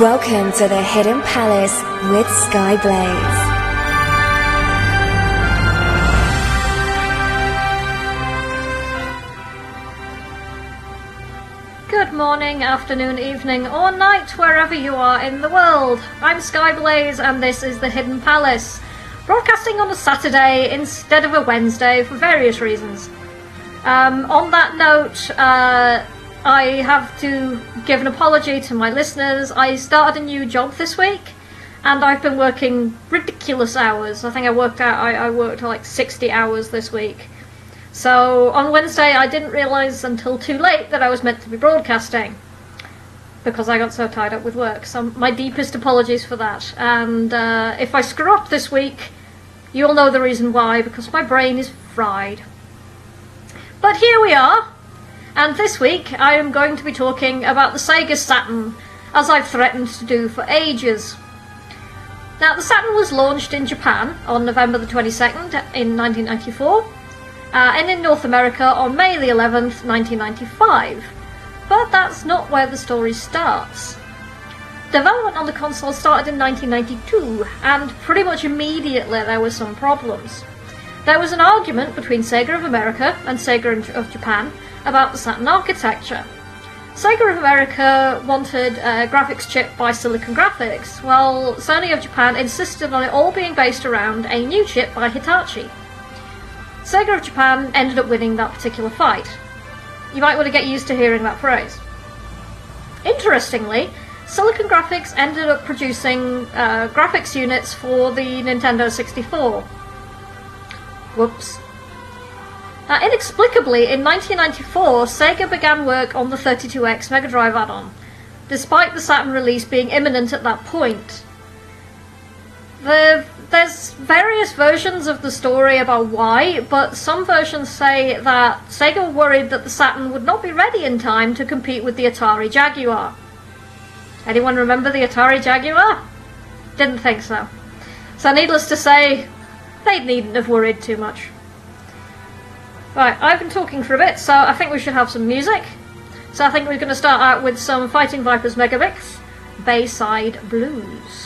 Welcome to the Hidden Palace with Skyblaze. Good morning, afternoon, evening, or night, wherever you are in the world. I'm Skyblaze, and this is the Hidden Palace, broadcasting on a Saturday instead of a Wednesday for various reasons. Um, on that note, uh, I have to give an apology to my listeners. I started a new job this week, and I've been working ridiculous hours. I think I worked out I, I worked like 60 hours this week. So on Wednesday, I didn't realise until too late that I was meant to be broadcasting because I got so tied up with work. So my deepest apologies for that. And uh, if I screw up this week, you'll know the reason why because my brain is fried. But here we are, and this week I am going to be talking about the Sega Saturn, as I've threatened to do for ages. Now, the Saturn was launched in Japan on November the 22nd in 1994, uh, and in North America on May the 11th, 1995. But that's not where the story starts. Development on the console started in 1992, and pretty much immediately there were some problems. There was an argument between Sega of America and Sega of Japan about the Saturn architecture. Sega of America wanted a graphics chip by Silicon Graphics, while Sony of Japan insisted on it all being based around a new chip by Hitachi. Sega of Japan ended up winning that particular fight. You might want to get used to hearing that phrase. Interestingly, Silicon Graphics ended up producing uh, graphics units for the Nintendo 64. Whoops. Now, inexplicably, in 1994, Sega began work on the 32X Mega Drive add on, despite the Saturn release being imminent at that point. The, there's various versions of the story about why, but some versions say that Sega worried that the Saturn would not be ready in time to compete with the Atari Jaguar. Anyone remember the Atari Jaguar? Didn't think so. So, needless to say, they needn't have worried too much. Right, I've been talking for a bit, so I think we should have some music. So I think we're going to start out with some Fighting Vipers Megamix Bayside Blues.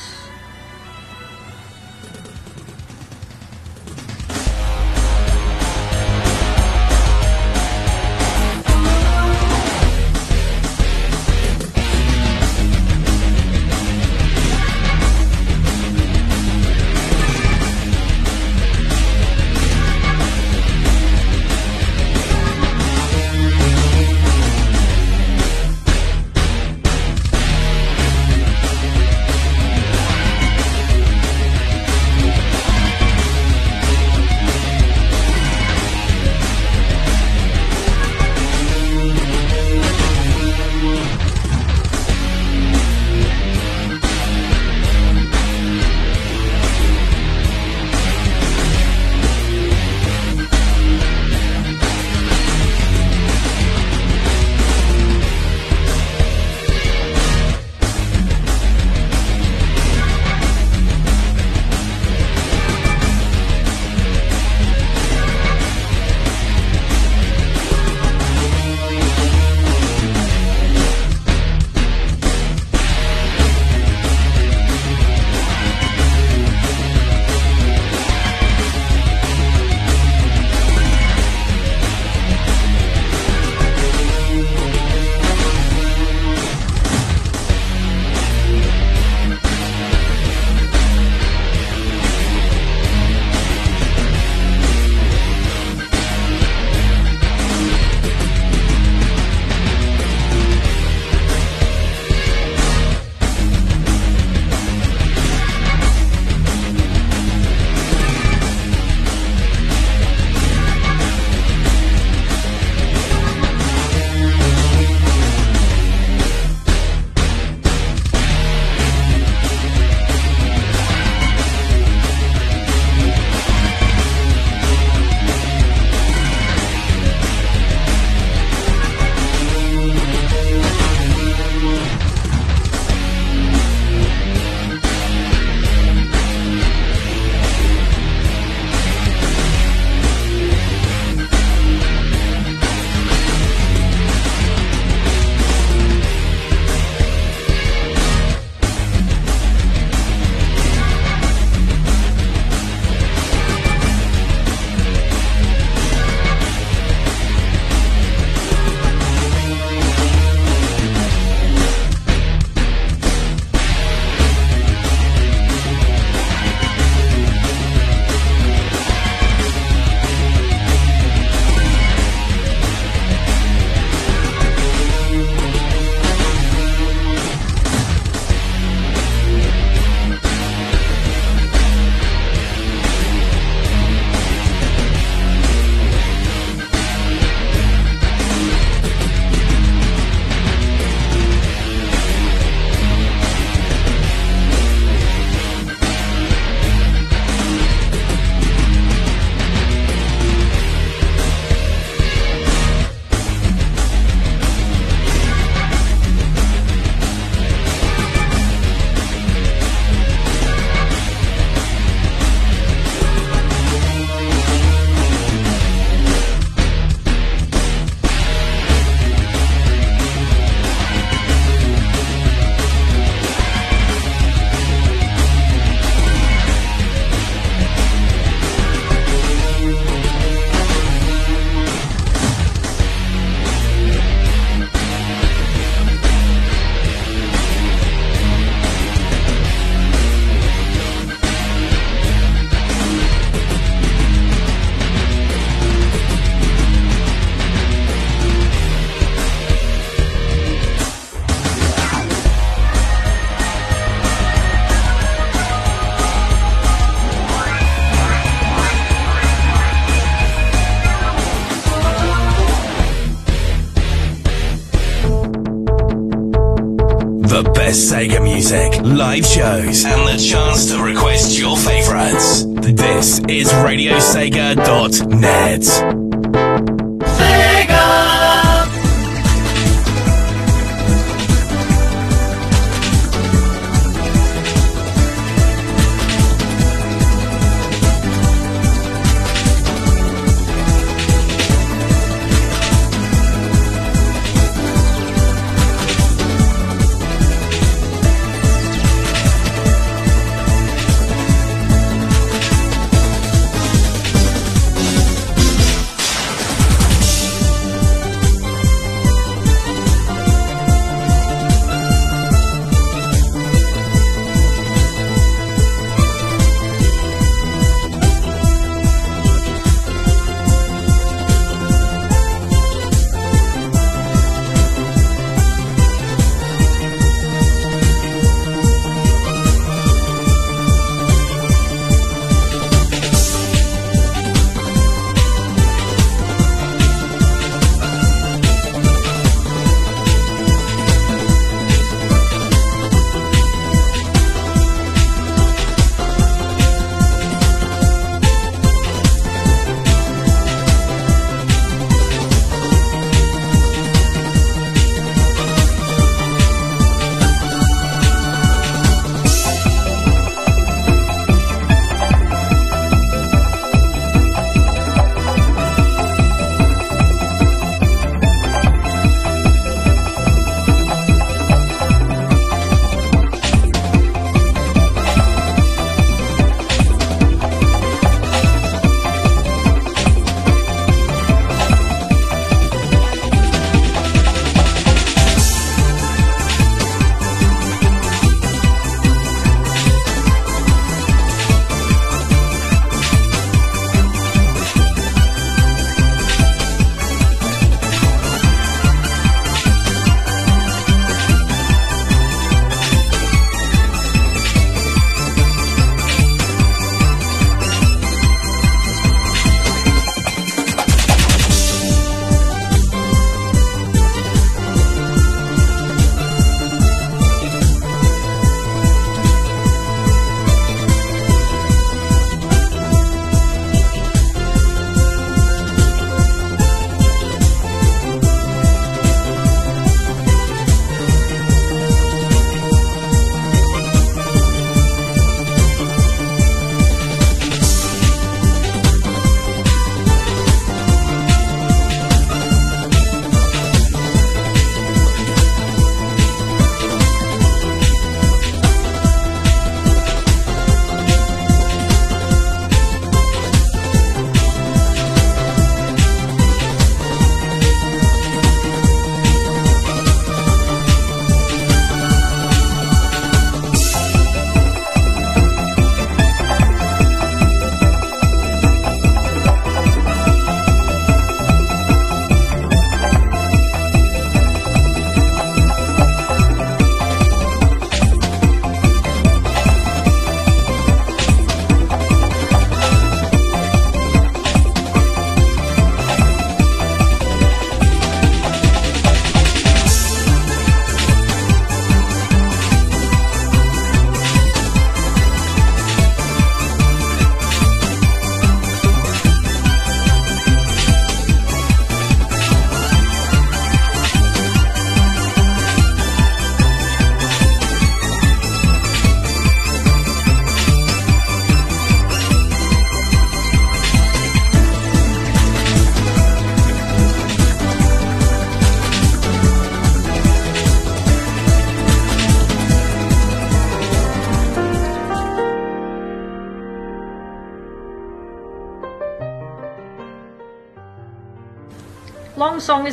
Music, live shows, and the chance to request your favorites. This is RadioSega.net.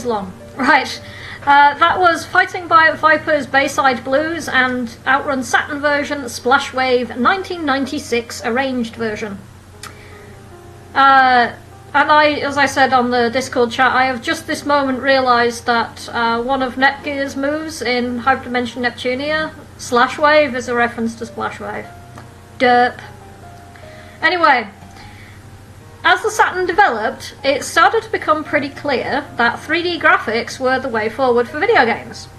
Long. Right. Uh, that was Fighting by Vipers Bayside Blues and Outrun Saturn version, Splash Wave 1996 arranged version. Uh, and I, as I said on the Discord chat, I have just this moment realised that uh, one of Neptune's moves in Hyperdimension Neptunia, Slash Wave, is a reference to Splash Wave. Derp. Anyway, as the Saturn developed, it started to become pretty clear that 3D graphics were the way forward for video games.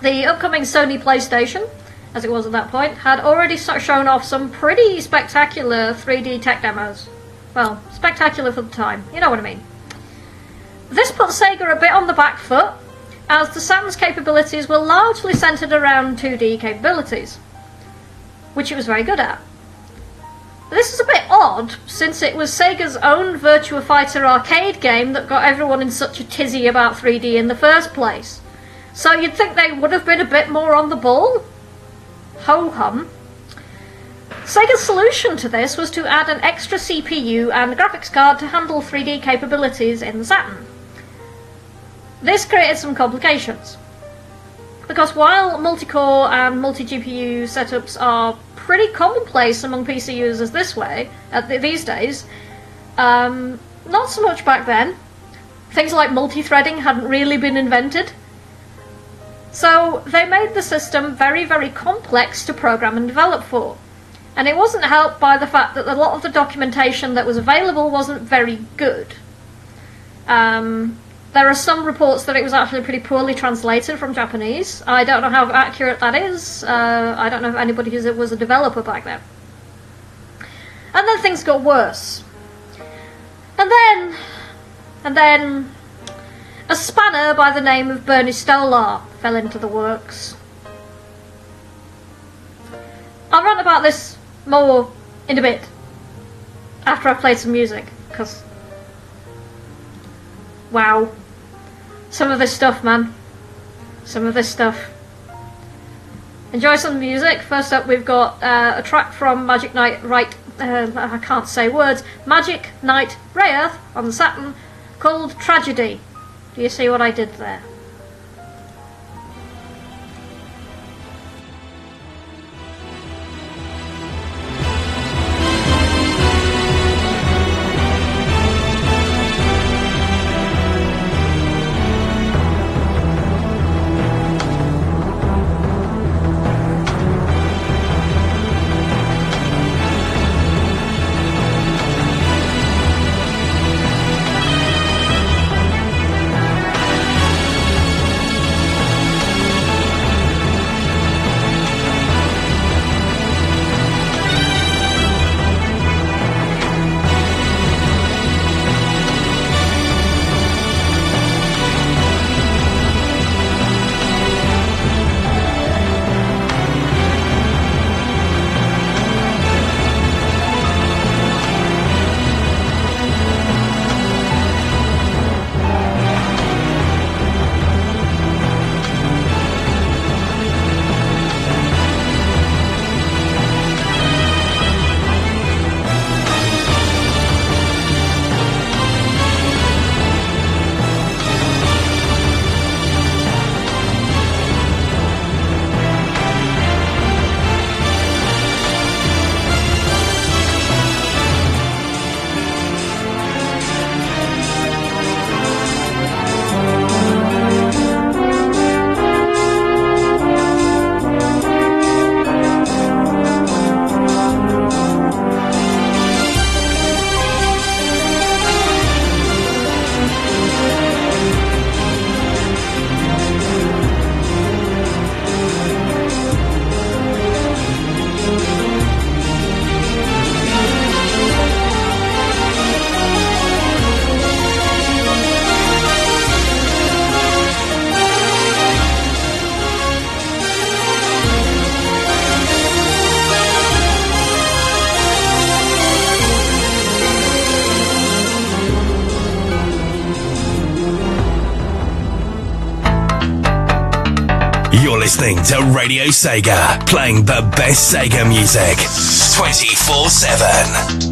the upcoming Sony PlayStation, as it was at that point, had already shown off some pretty spectacular 3D tech demos. Well, spectacular for the time, you know what I mean. This put Sega a bit on the back foot, as the Saturn's capabilities were largely centered around 2D capabilities, which it was very good at. This is a bit odd, since it was Sega's own Virtua Fighter arcade game that got everyone in such a tizzy about 3D in the first place. So you'd think they would have been a bit more on the ball? Ho hum. Sega's solution to this was to add an extra CPU and graphics card to handle 3D capabilities in Saturn. This created some complications. Because while multi-core and multi-GPU setups are pretty commonplace among PC users this way, th- these days, um, not so much back then. Things like multi-threading hadn't really been invented. So they made the system very, very complex to program and develop for. And it wasn't helped by the fact that a lot of the documentation that was available wasn't very good. Um, there are some reports that it was actually pretty poorly translated from Japanese. I don't know how accurate that is. Uh, I don't know if anybody who was a developer back then. And then things got worse. And then, and then, a spanner by the name of Bernie Stolar fell into the works. I'll rant about this more in a bit after I've played some music, because wow. Some of this stuff, man. Some of this stuff. Enjoy some music. First up, we've got uh, a track from Magic Knight Right. Uh, I can't say words. Magic Knight Rayearth on Saturn called Tragedy. Do you see what I did there? Listening to Radio Sega, playing the best Sega music 24 7.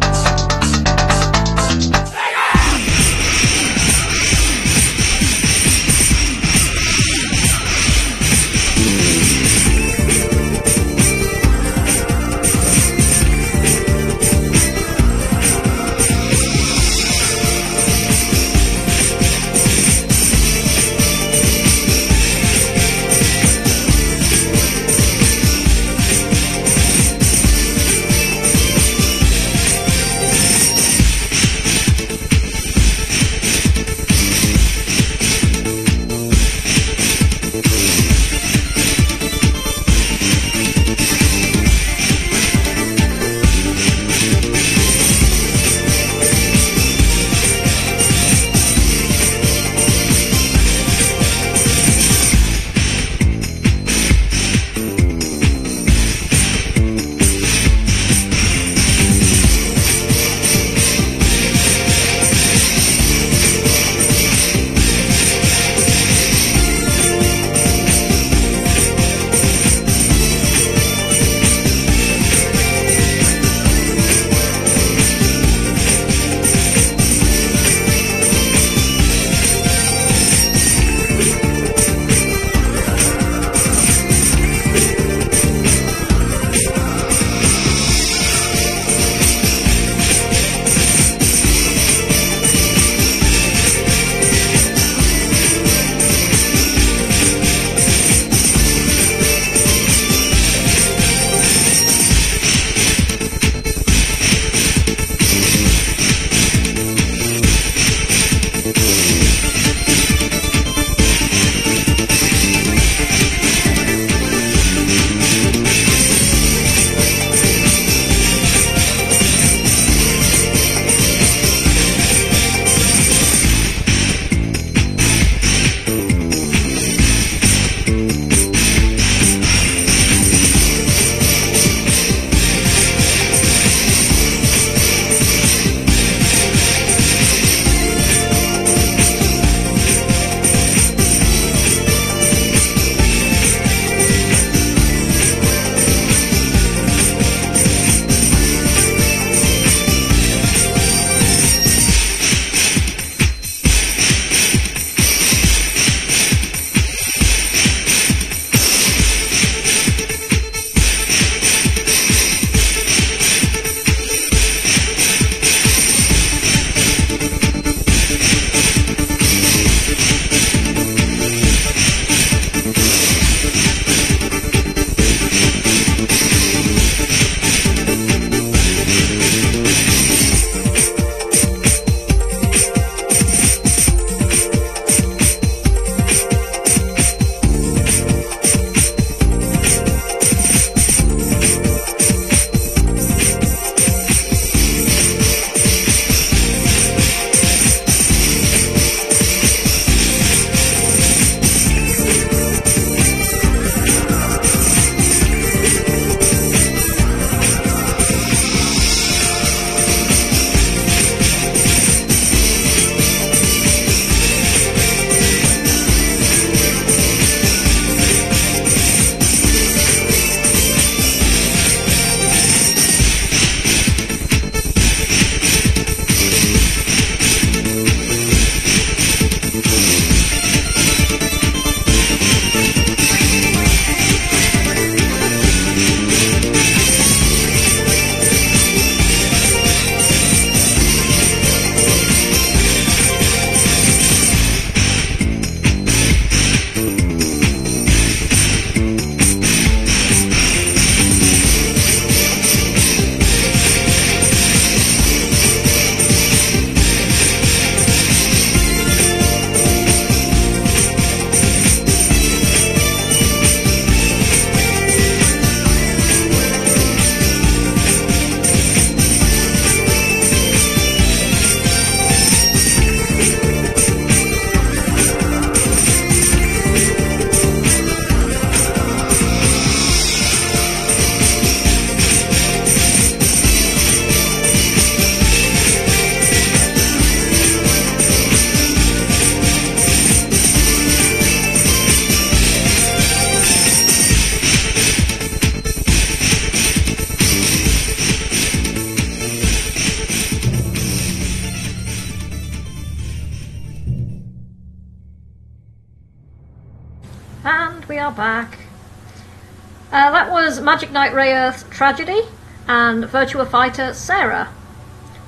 Knight Rayearth Tragedy and Virtua Fighter Sarah.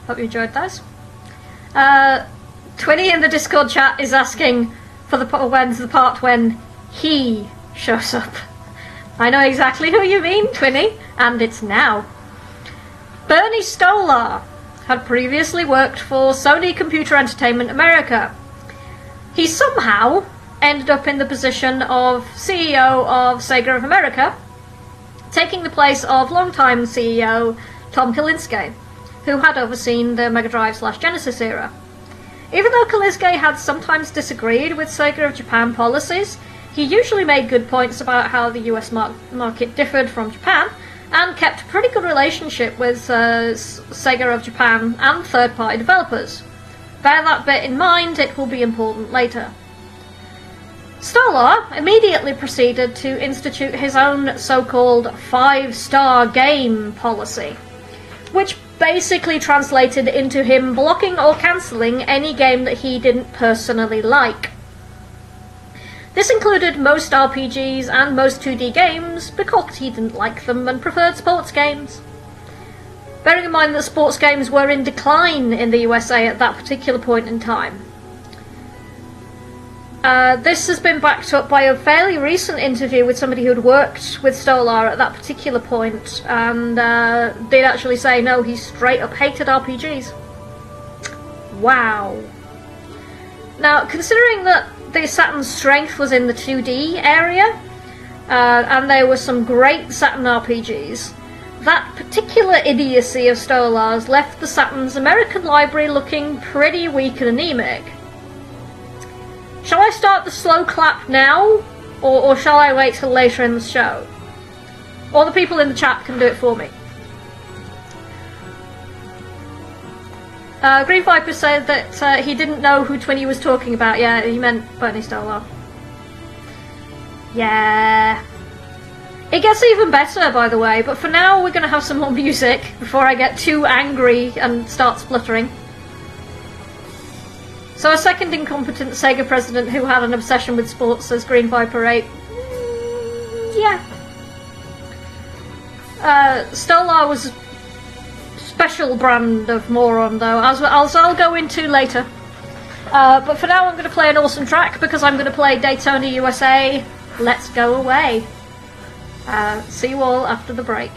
Hope you enjoyed those. Uh, Twinny in the Discord chat is asking for the when's the part when he shows up. I know exactly who you mean, Twinny, and it's now. Bernie Stolar had previously worked for Sony Computer Entertainment America. He somehow ended up in the position of CEO of Sega of America, place of longtime CEO Tom Kalinske, who had overseen the Mega Drive slash Genesis era. Even though Kalinske had sometimes disagreed with Sega of Japan policies, he usually made good points about how the US mar- market differed from Japan and kept a pretty good relationship with uh, Sega of Japan and third party developers. Bear that bit in mind, it will be important later. Stolar immediately proceeded to institute his own so called five star game policy, which basically translated into him blocking or cancelling any game that he didn't personally like. This included most RPGs and most 2D games because he didn't like them and preferred sports games. Bearing in mind that sports games were in decline in the USA at that particular point in time. Uh, this has been backed up by a fairly recent interview with somebody who'd worked with Stolar at that particular point, and uh, did actually say no, he straight up hated RPGs. Wow. Now, considering that the Saturn's strength was in the 2D area, uh, and there were some great Saturn RPGs, that particular idiocy of Stolar's left the Saturn's American library looking pretty weak and anemic. Shall I start the slow clap now, or, or shall I wait till later in the show? Or the people in the chat can do it for me. Uh, Green Viper said that uh, he didn't know who Twinny was talking about. Yeah, he meant Bernie Stolar. Yeah. It gets even better, by the way, but for now we're going to have some more music before I get too angry and start spluttering. So a second incompetent Sega president who had an obsession with sports says Green Viper 8. Mm, yeah. Uh, Stolar was a special brand of moron though, as, as I'll go into later. Uh, but for now I'm going to play an awesome track because I'm going to play Daytona USA Let's Go Away. Uh, see you all after the break.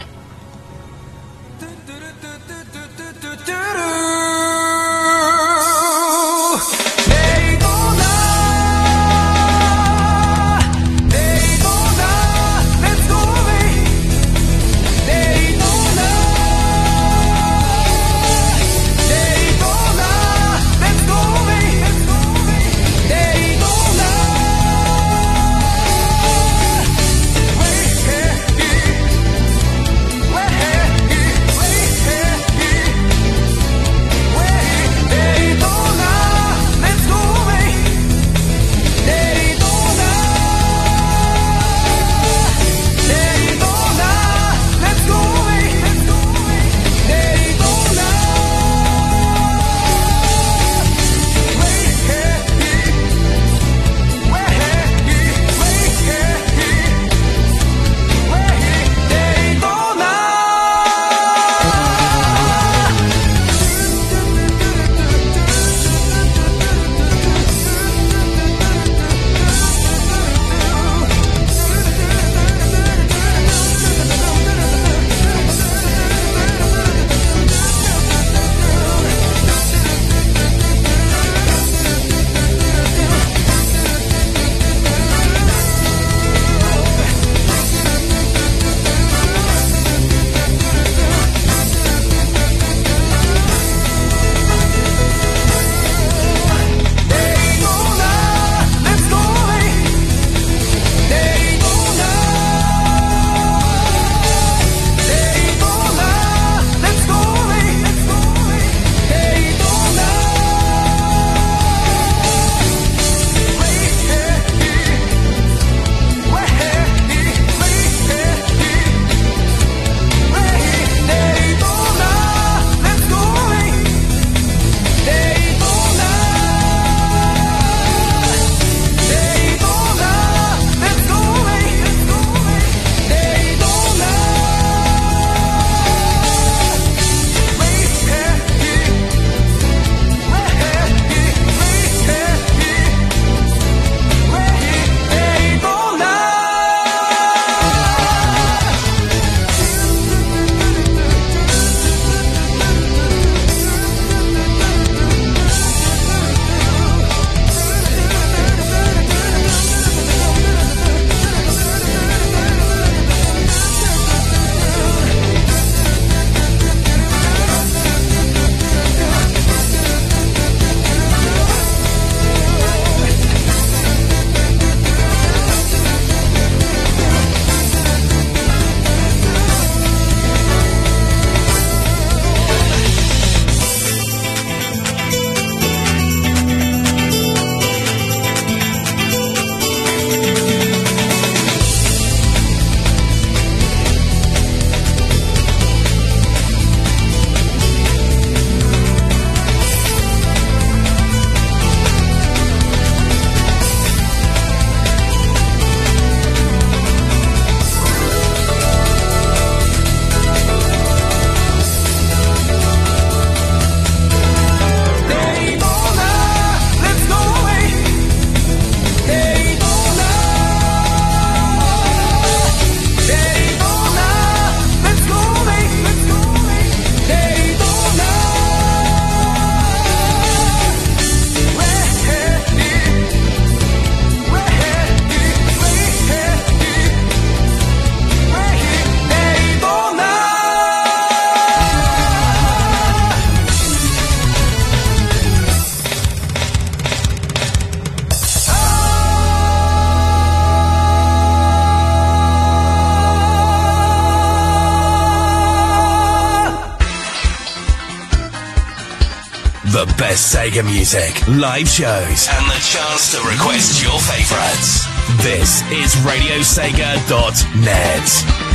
Sega music, live shows, and the chance to request your favorites. This is RadioSega.net.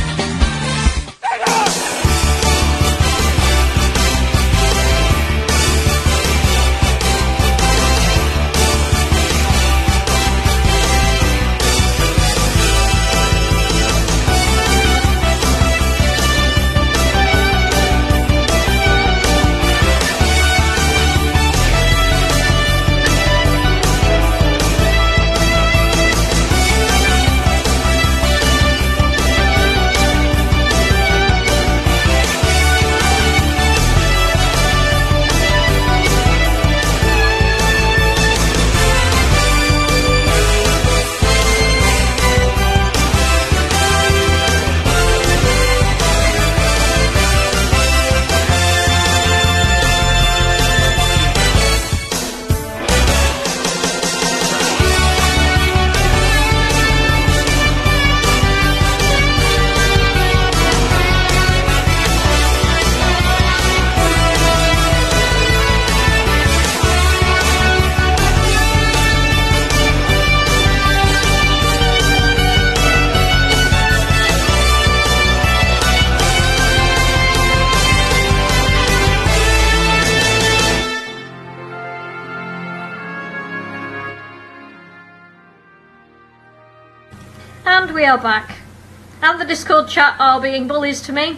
the Discord chat are being bullies to me.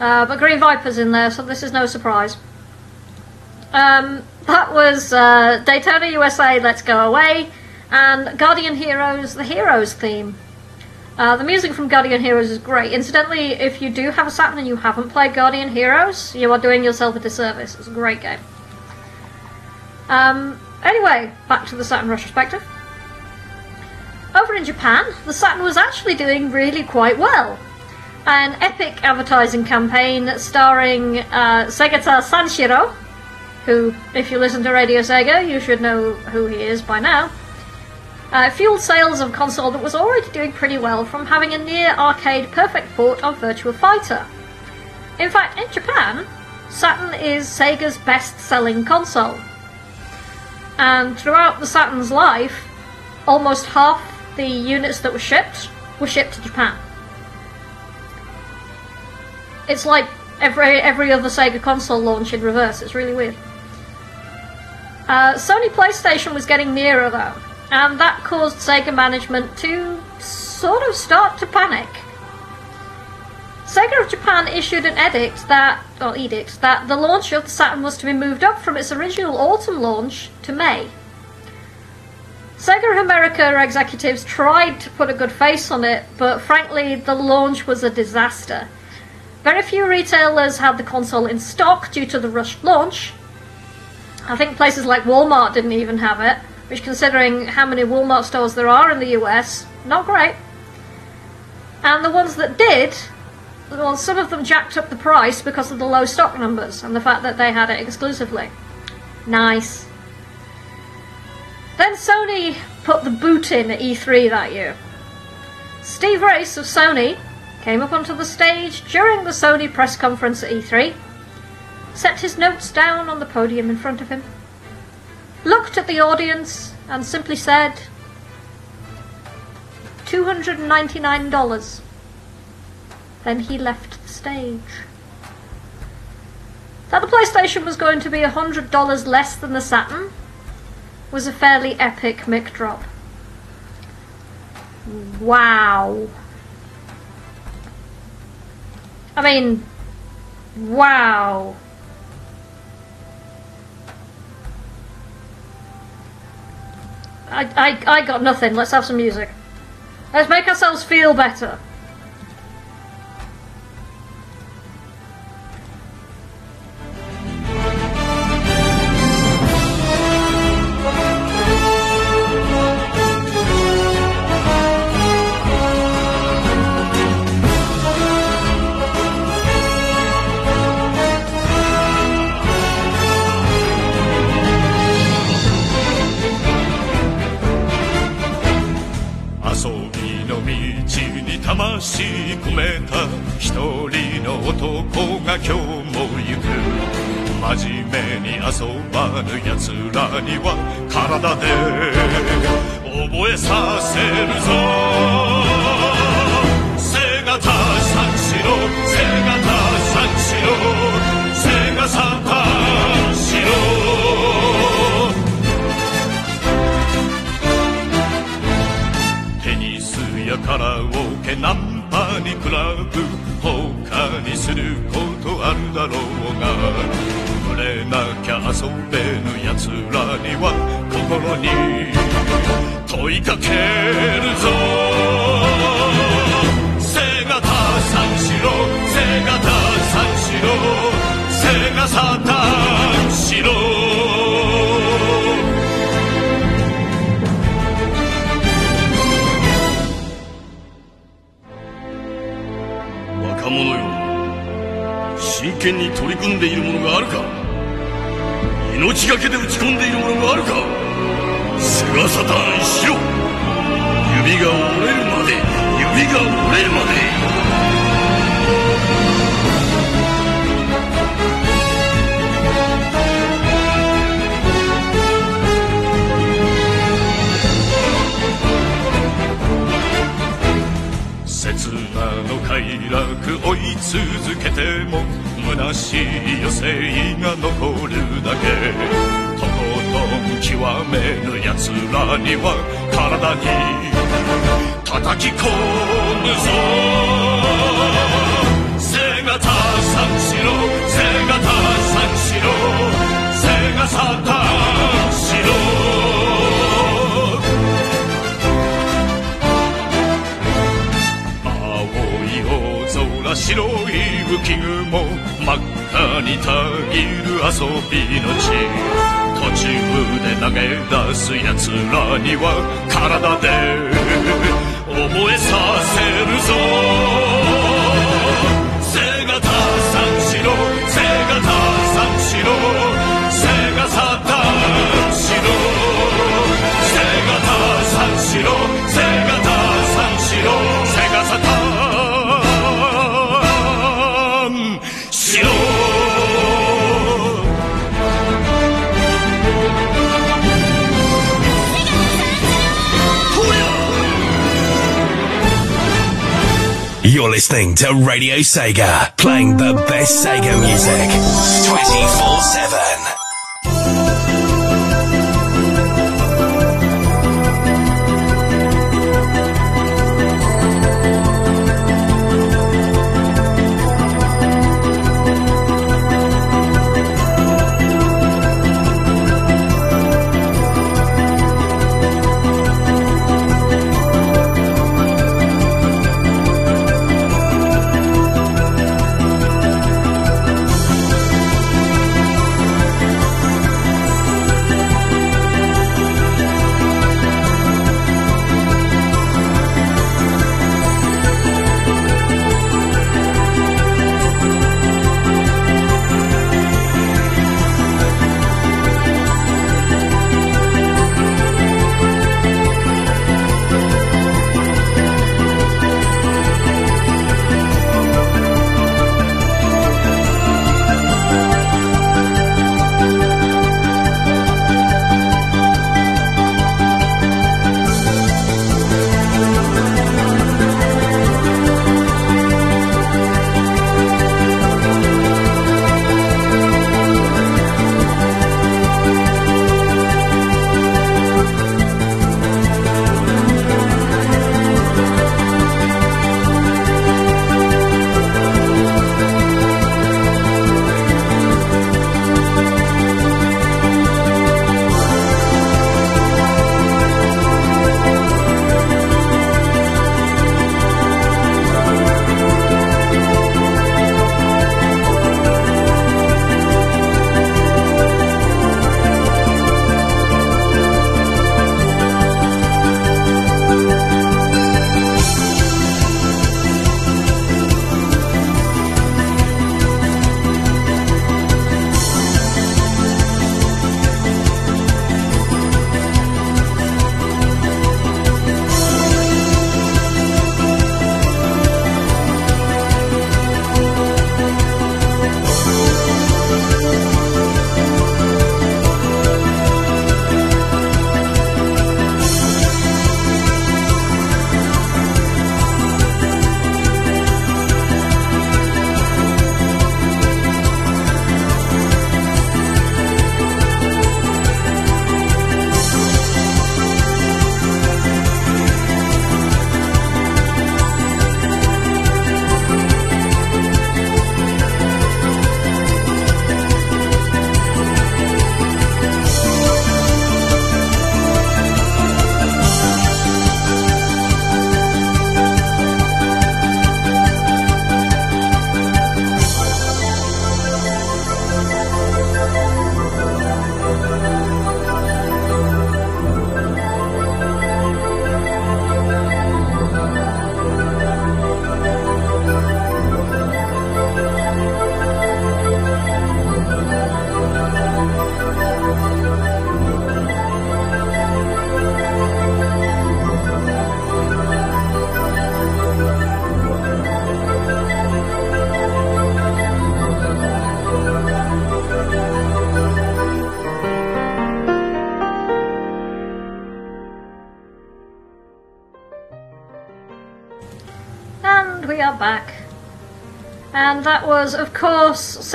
Uh, but Green Viper's in there, so this is no surprise. Um, that was uh, Daytona USA Let's Go Away and Guardian Heroes The Heroes theme. Uh, the music from Guardian Heroes is great. Incidentally, if you do have a Saturn and you haven't played Guardian Heroes, you are doing yourself a disservice. It's a great game. Um, anyway, back to the Saturn retrospective. Over in Japan, the Saturn was actually doing really quite well. An epic advertising campaign starring uh, Segata Sanshiro, who, if you listen to Radio Sega, you should know who he is by now, uh, fueled sales of a console that was already doing pretty well from having a near arcade perfect port of Virtua Fighter. In fact, in Japan, Saturn is Sega's best selling console. And throughout the Saturn's life, almost half the units that were shipped were shipped to Japan. It's like every every other Sega console launch in reverse. It's really weird. Uh, Sony PlayStation was getting nearer though, and that caused Sega management to sort of start to panic. Sega of Japan issued an edict that, or edict, that the launch of the Saturn was to be moved up from its original autumn launch to May. Sega America executives tried to put a good face on it, but frankly, the launch was a disaster. Very few retailers had the console in stock due to the rushed launch. I think places like Walmart didn't even have it, which, considering how many Walmart stores there are in the US, not great. And the ones that did, well, some of them jacked up the price because of the low stock numbers and the fact that they had it exclusively. Nice. Then Sony put the boot in at E3 that year. Steve Race of Sony came up onto the stage during the Sony press conference at E3, set his notes down on the podium in front of him, looked at the audience, and simply said, $299. Then he left the stage. That the PlayStation was going to be $100 less than the Saturn was a fairly epic mic drop. Wow. I mean, wow. I, I, I got nothing. Let's have some music. Let's make ourselves feel better. 遊びの道に魂込めた一人の男が今日も行く。真面目に遊ばぬ奴らには体で覚えさせるぞ。背がた三四郎背がた三四郎背が三カラオケナンパにクラブ他にすることあるだろうが触れなきゃ遊べぬ奴らには心に問いかけるぞ。背がた三四郎背がた三四郎背がさ三四郎真剣に取り組んでいるものがあるか。命がけで打ち込んでいるものがあるか。菅サタンしろ指が折れるまで指が折れるまで。刹那の快楽追い続けても虚しい余生が残るだけ。とことん極めぬ奴らには体に叩き込むぞ。背がた三四郎背がた三四郎にたぎる遊びの地。途中で投げ出す奴らには体で覚えさせるぞ。Listening to Radio Sega, playing the best Sega music 24 7.「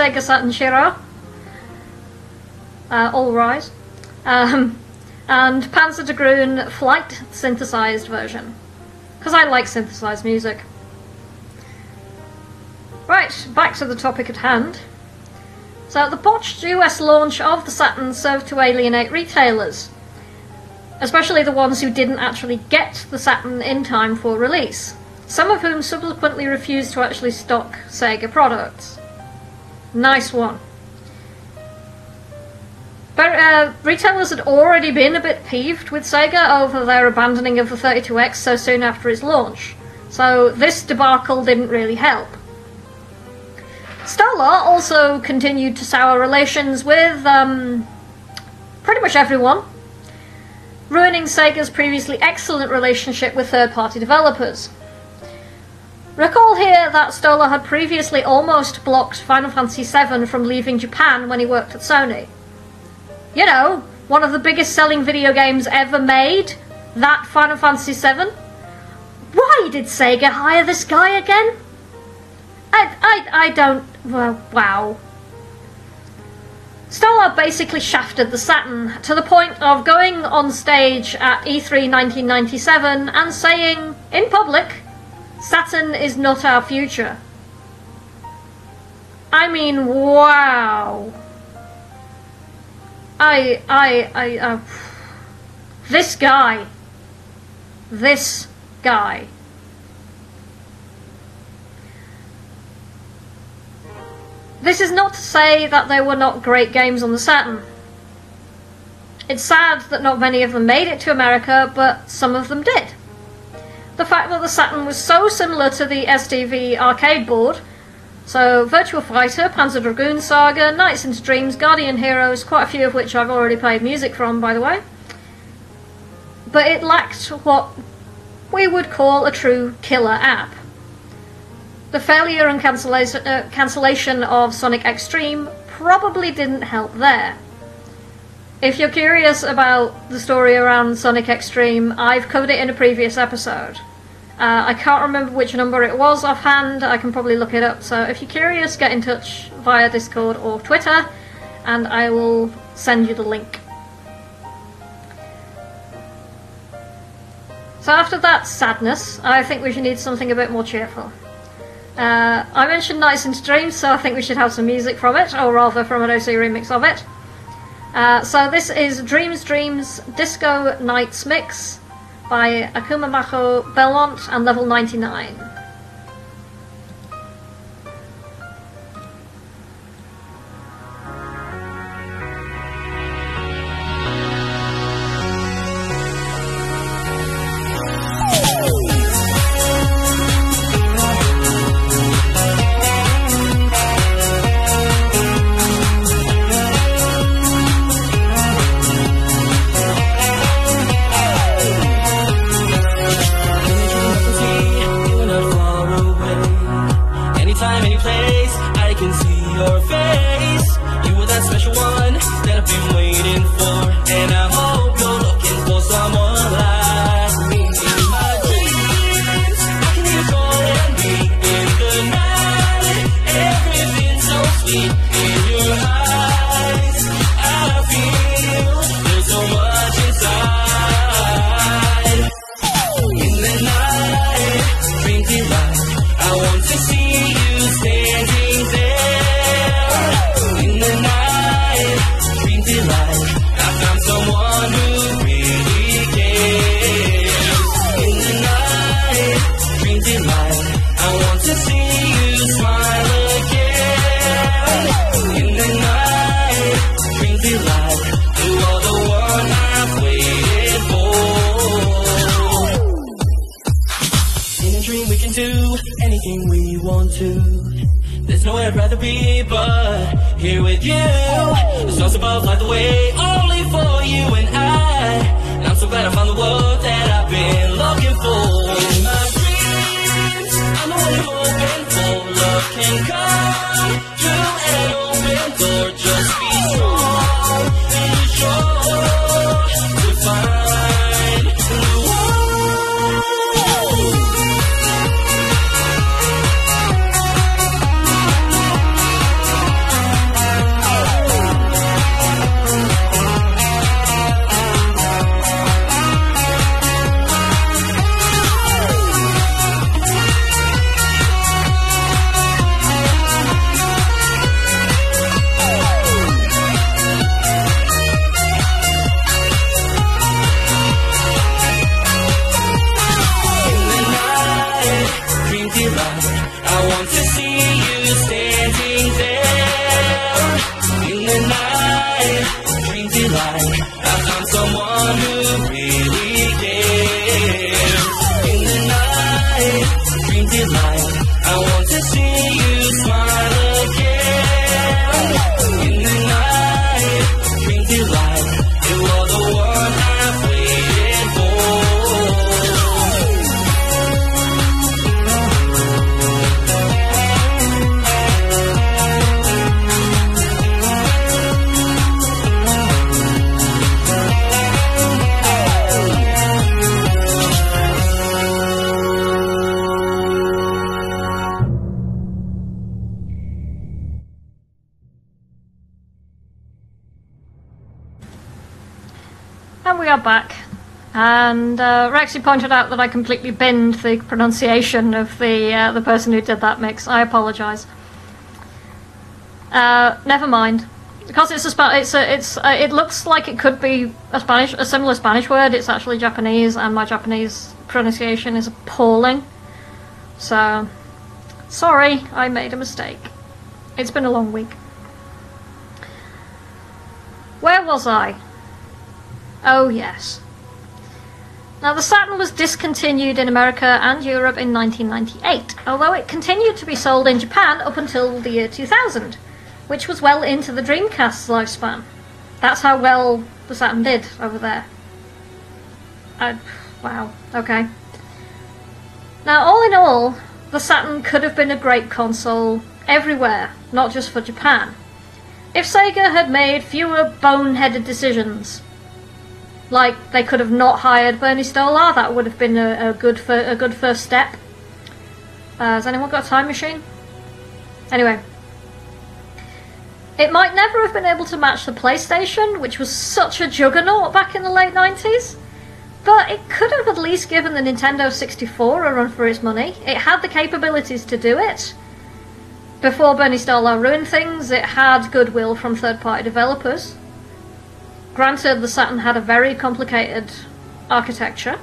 Sega Saturn Shiro. Uh, all rise. Um, and Panzer Dragoon Flight synthesized version. Because I like synthesized music. Right, back to the topic at hand. So, the botched US launch of the Saturn served to alienate retailers, especially the ones who didn't actually get the Saturn in time for release, some of whom subsequently refused to actually stock Sega products. Nice one. But uh, retailers had already been a bit peeved with Sega over their abandoning of the 32X so soon after its launch, so this debacle didn't really help. Stolar also continued to sour relations with um, pretty much everyone, ruining Sega's previously excellent relationship with third party developers. Recall here that Stolar had previously almost blocked Final Fantasy VII from leaving Japan when he worked at Sony. You know, one of the biggest selling video games ever made, that Final Fantasy VII. Why did Sega hire this guy again? I, I, I don't. Well, wow. Stolar basically shafted the Saturn to the point of going on stage at E3 1997 and saying, in public, Saturn is not our future. I mean, wow. I, I, I, uh, this guy. This guy. This is not to say that there were not great games on the Saturn. It's sad that not many of them made it to America, but some of them did. The fact that the Saturn was so similar to the STV arcade board, so Virtua Fighter, Panzer Dragoon Saga, Nights into Dreams, Guardian Heroes, quite a few of which I've already played music from, by the way. But it lacked what we would call a true killer app. The failure and cancellation, uh, cancellation of Sonic X-treme probably didn't help there. If you're curious about the story around Sonic X-treme, I've covered it in a previous episode. Uh, I can't remember which number it was offhand, I can probably look it up, so if you're curious, get in touch via Discord or Twitter, and I will send you the link. So after that sadness, I think we should need something a bit more cheerful. Uh, I mentioned Nights into Dreams, so I think we should have some music from it, or rather from an OC remix of it. Uh, so this is Dreams Dreams Disco Nights Mix by Akuma Macho Belmont and Level 99. Bye. Uh, pointed out that I completely binned the pronunciation of the uh, the person who did that mix. I apologise. Uh, never mind, because it's a Spa- it's a, it's uh, it looks like it could be a Spanish a similar Spanish word. It's actually Japanese, and my Japanese pronunciation is appalling. So, sorry, I made a mistake. It's been a long week. Where was I? Oh, yes. Now, the Saturn was discontinued in America and Europe in 1998, although it continued to be sold in Japan up until the year 2000, which was well into the Dreamcast's lifespan. That's how well the Saturn did over there. I, wow, okay. Now, all in all, the Saturn could have been a great console everywhere, not just for Japan. If Sega had made fewer boneheaded decisions, like they could have not hired Bernie Stolar, that would have been a, a good fir- a good first step. Uh, has anyone got a time machine? Anyway, it might never have been able to match the PlayStation, which was such a juggernaut back in the late 90s. But it could have at least given the Nintendo 64 a run for its money. It had the capabilities to do it. Before Bernie Stolar ruined things, it had goodwill from third party developers. Granted, the Saturn had a very complicated architecture,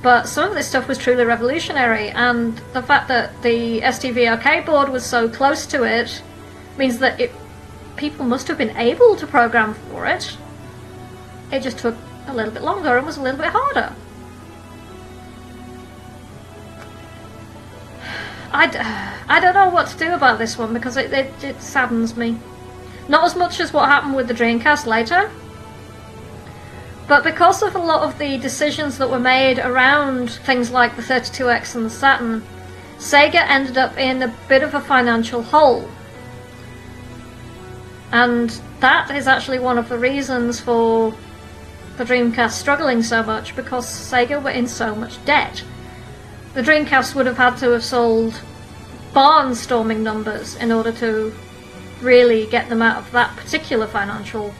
but some of this stuff was truly revolutionary, and the fact that the STV arcade board was so close to it means that it people must have been able to program for it. It just took a little bit longer and was a little bit harder. I, d- I don't know what to do about this one because it, it, it saddens me. Not as much as what happened with the Dreamcast later, but because of a lot of the decisions that were made around things like the 32X and the Saturn, Sega ended up in a bit of a financial hole. And that is actually one of the reasons for the Dreamcast struggling so much because Sega were in so much debt. The Dreamcast would have had to have sold barnstorming numbers in order to really get them out of that particular financial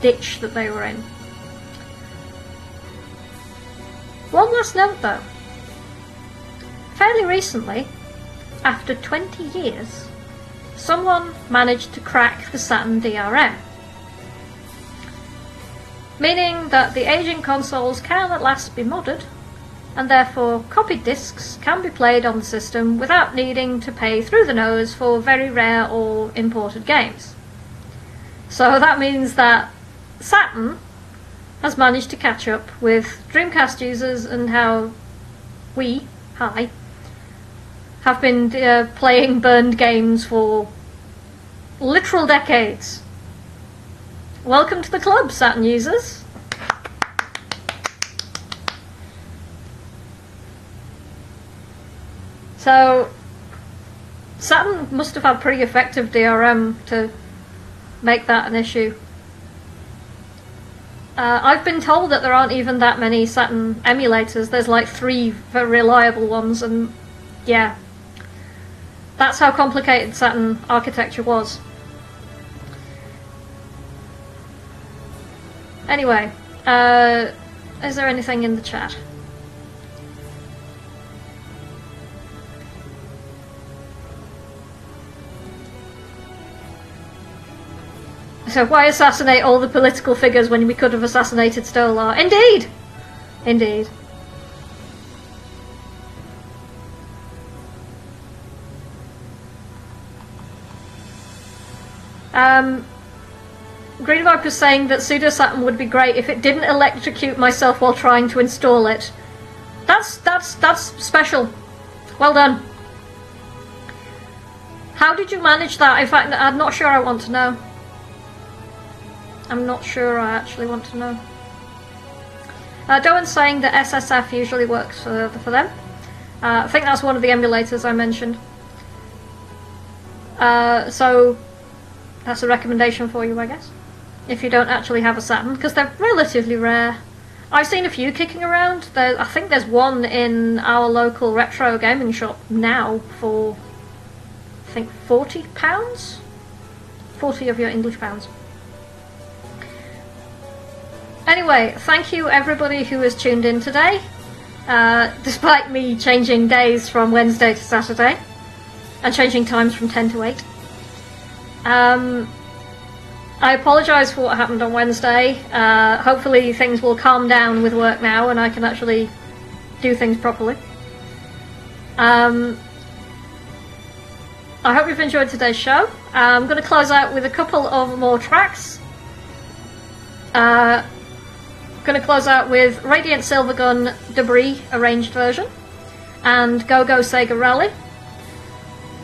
ditch that they were in. One last note though. Fairly recently, after 20 years, someone managed to crack the Saturn DRM. Meaning that the aging consoles can at last be modded, and therefore copied discs can be played on the system without needing to pay through the nose for very rare or imported games. So that means that Saturn has managed to catch up with Dreamcast users and how we, hi, have been uh, playing burned games for literal decades. Welcome to the club, Saturn users. So, Saturn must have had pretty effective DRM to make that an issue. Uh, I've been told that there aren't even that many Saturn emulators. There's like three very reliable ones, and yeah, that's how complicated Saturn architecture was. Anyway, uh, is there anything in the chat? So why assassinate all the political figures when we could have assassinated Stolar? Indeed! Indeed. Um, Green Viper is saying that Pseudosaturn would be great if it didn't electrocute myself while trying to install it. That's that's that's special. Well done. How did you manage that? In fact, I'm not sure I want to know. I'm not sure I actually want to know. Uh, Doan's saying that SSF usually works for, for them. Uh, I think that's one of the emulators I mentioned. Uh, so that's a recommendation for you, I guess. If you don't actually have a Saturn, because they're relatively rare. I've seen a few kicking around. There, I think there's one in our local retro gaming shop now for, I think, forty pounds. Forty of your English pounds. Anyway, thank you everybody who has tuned in today. Uh, despite me changing days from Wednesday to Saturday and changing times from 10 to 8. Um, I apologise for what happened on Wednesday. Uh, hopefully, things will calm down with work now and I can actually do things properly. Um, I hope you've enjoyed today's show. I'm going to close out with a couple of more tracks. Uh, going to close out with Radiant Silvergun Debris arranged version and Go Go Sega Rally.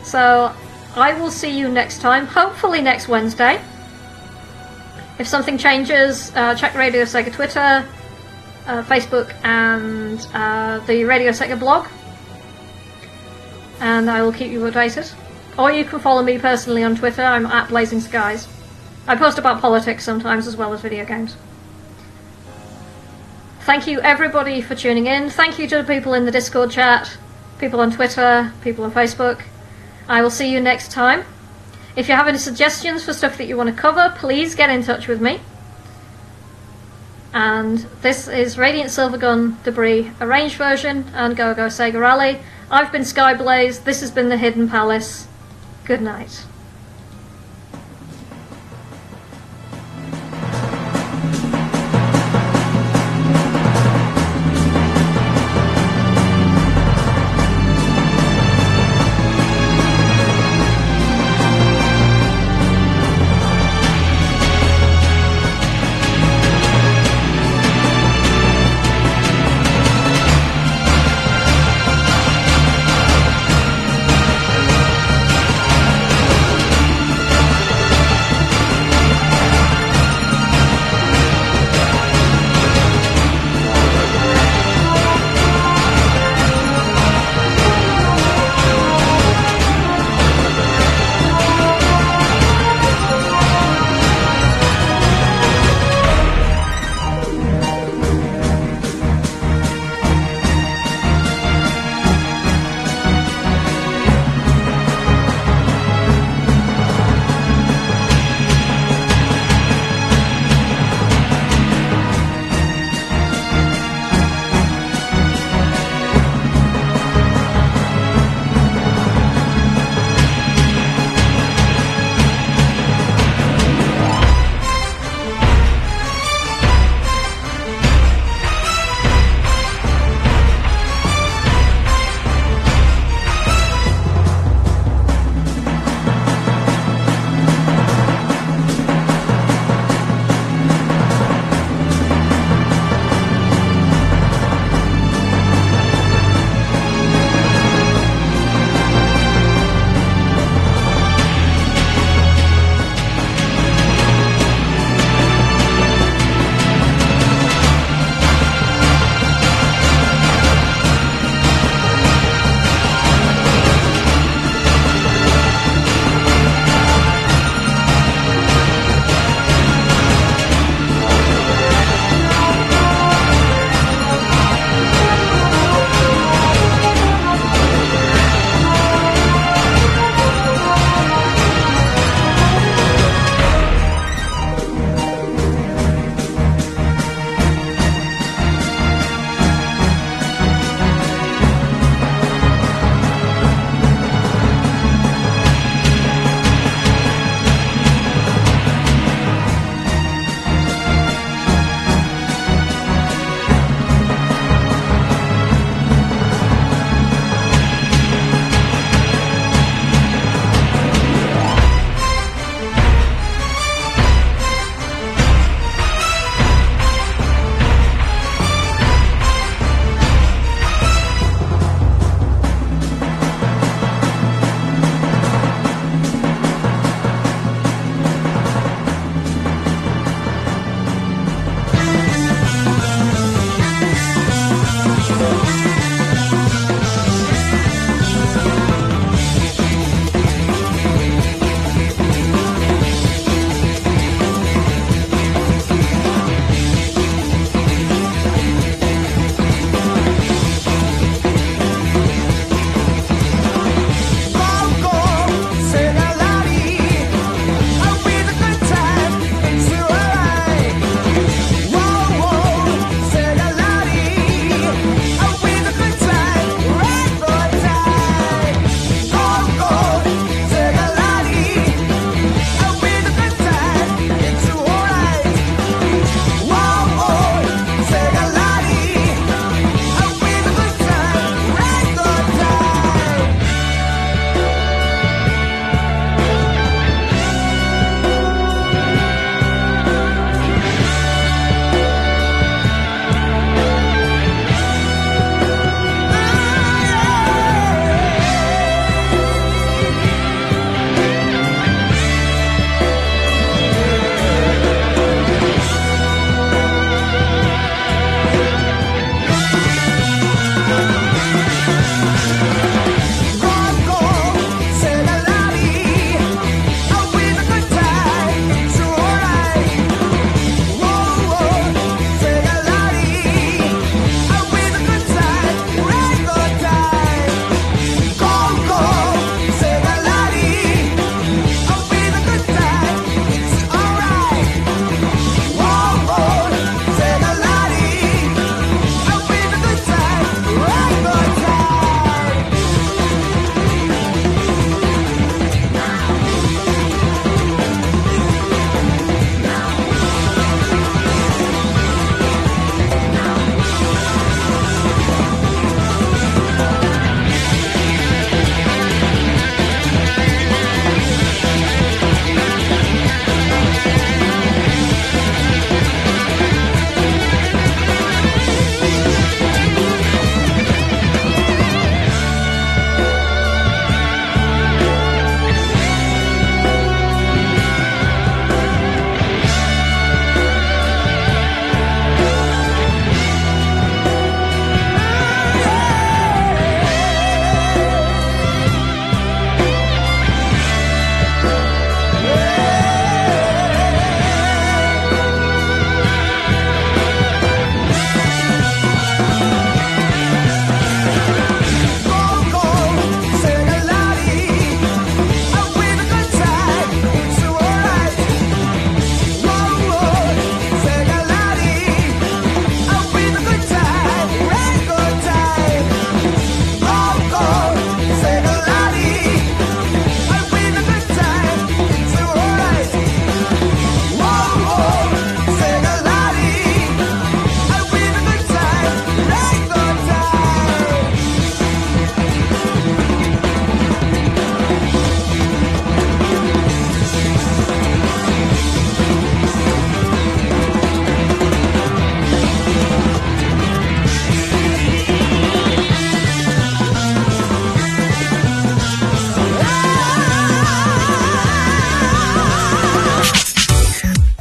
So I will see you next time, hopefully next Wednesday. If something changes, uh, check Radio Sega Twitter, uh, Facebook, and uh, the Radio Sega blog, and I will keep you updated. Or you can follow me personally on Twitter. I'm at Blazing Skies. I post about politics sometimes as well as video games. Thank you everybody for tuning in. Thank you to the people in the Discord chat, people on Twitter, people on Facebook. I will see you next time. If you have any suggestions for stuff that you want to cover, please get in touch with me. And this is Radiant Silvergun Debris Arranged version and Go Go Sega Rally. I've been Skyblaze, this has been the Hidden Palace. Good night.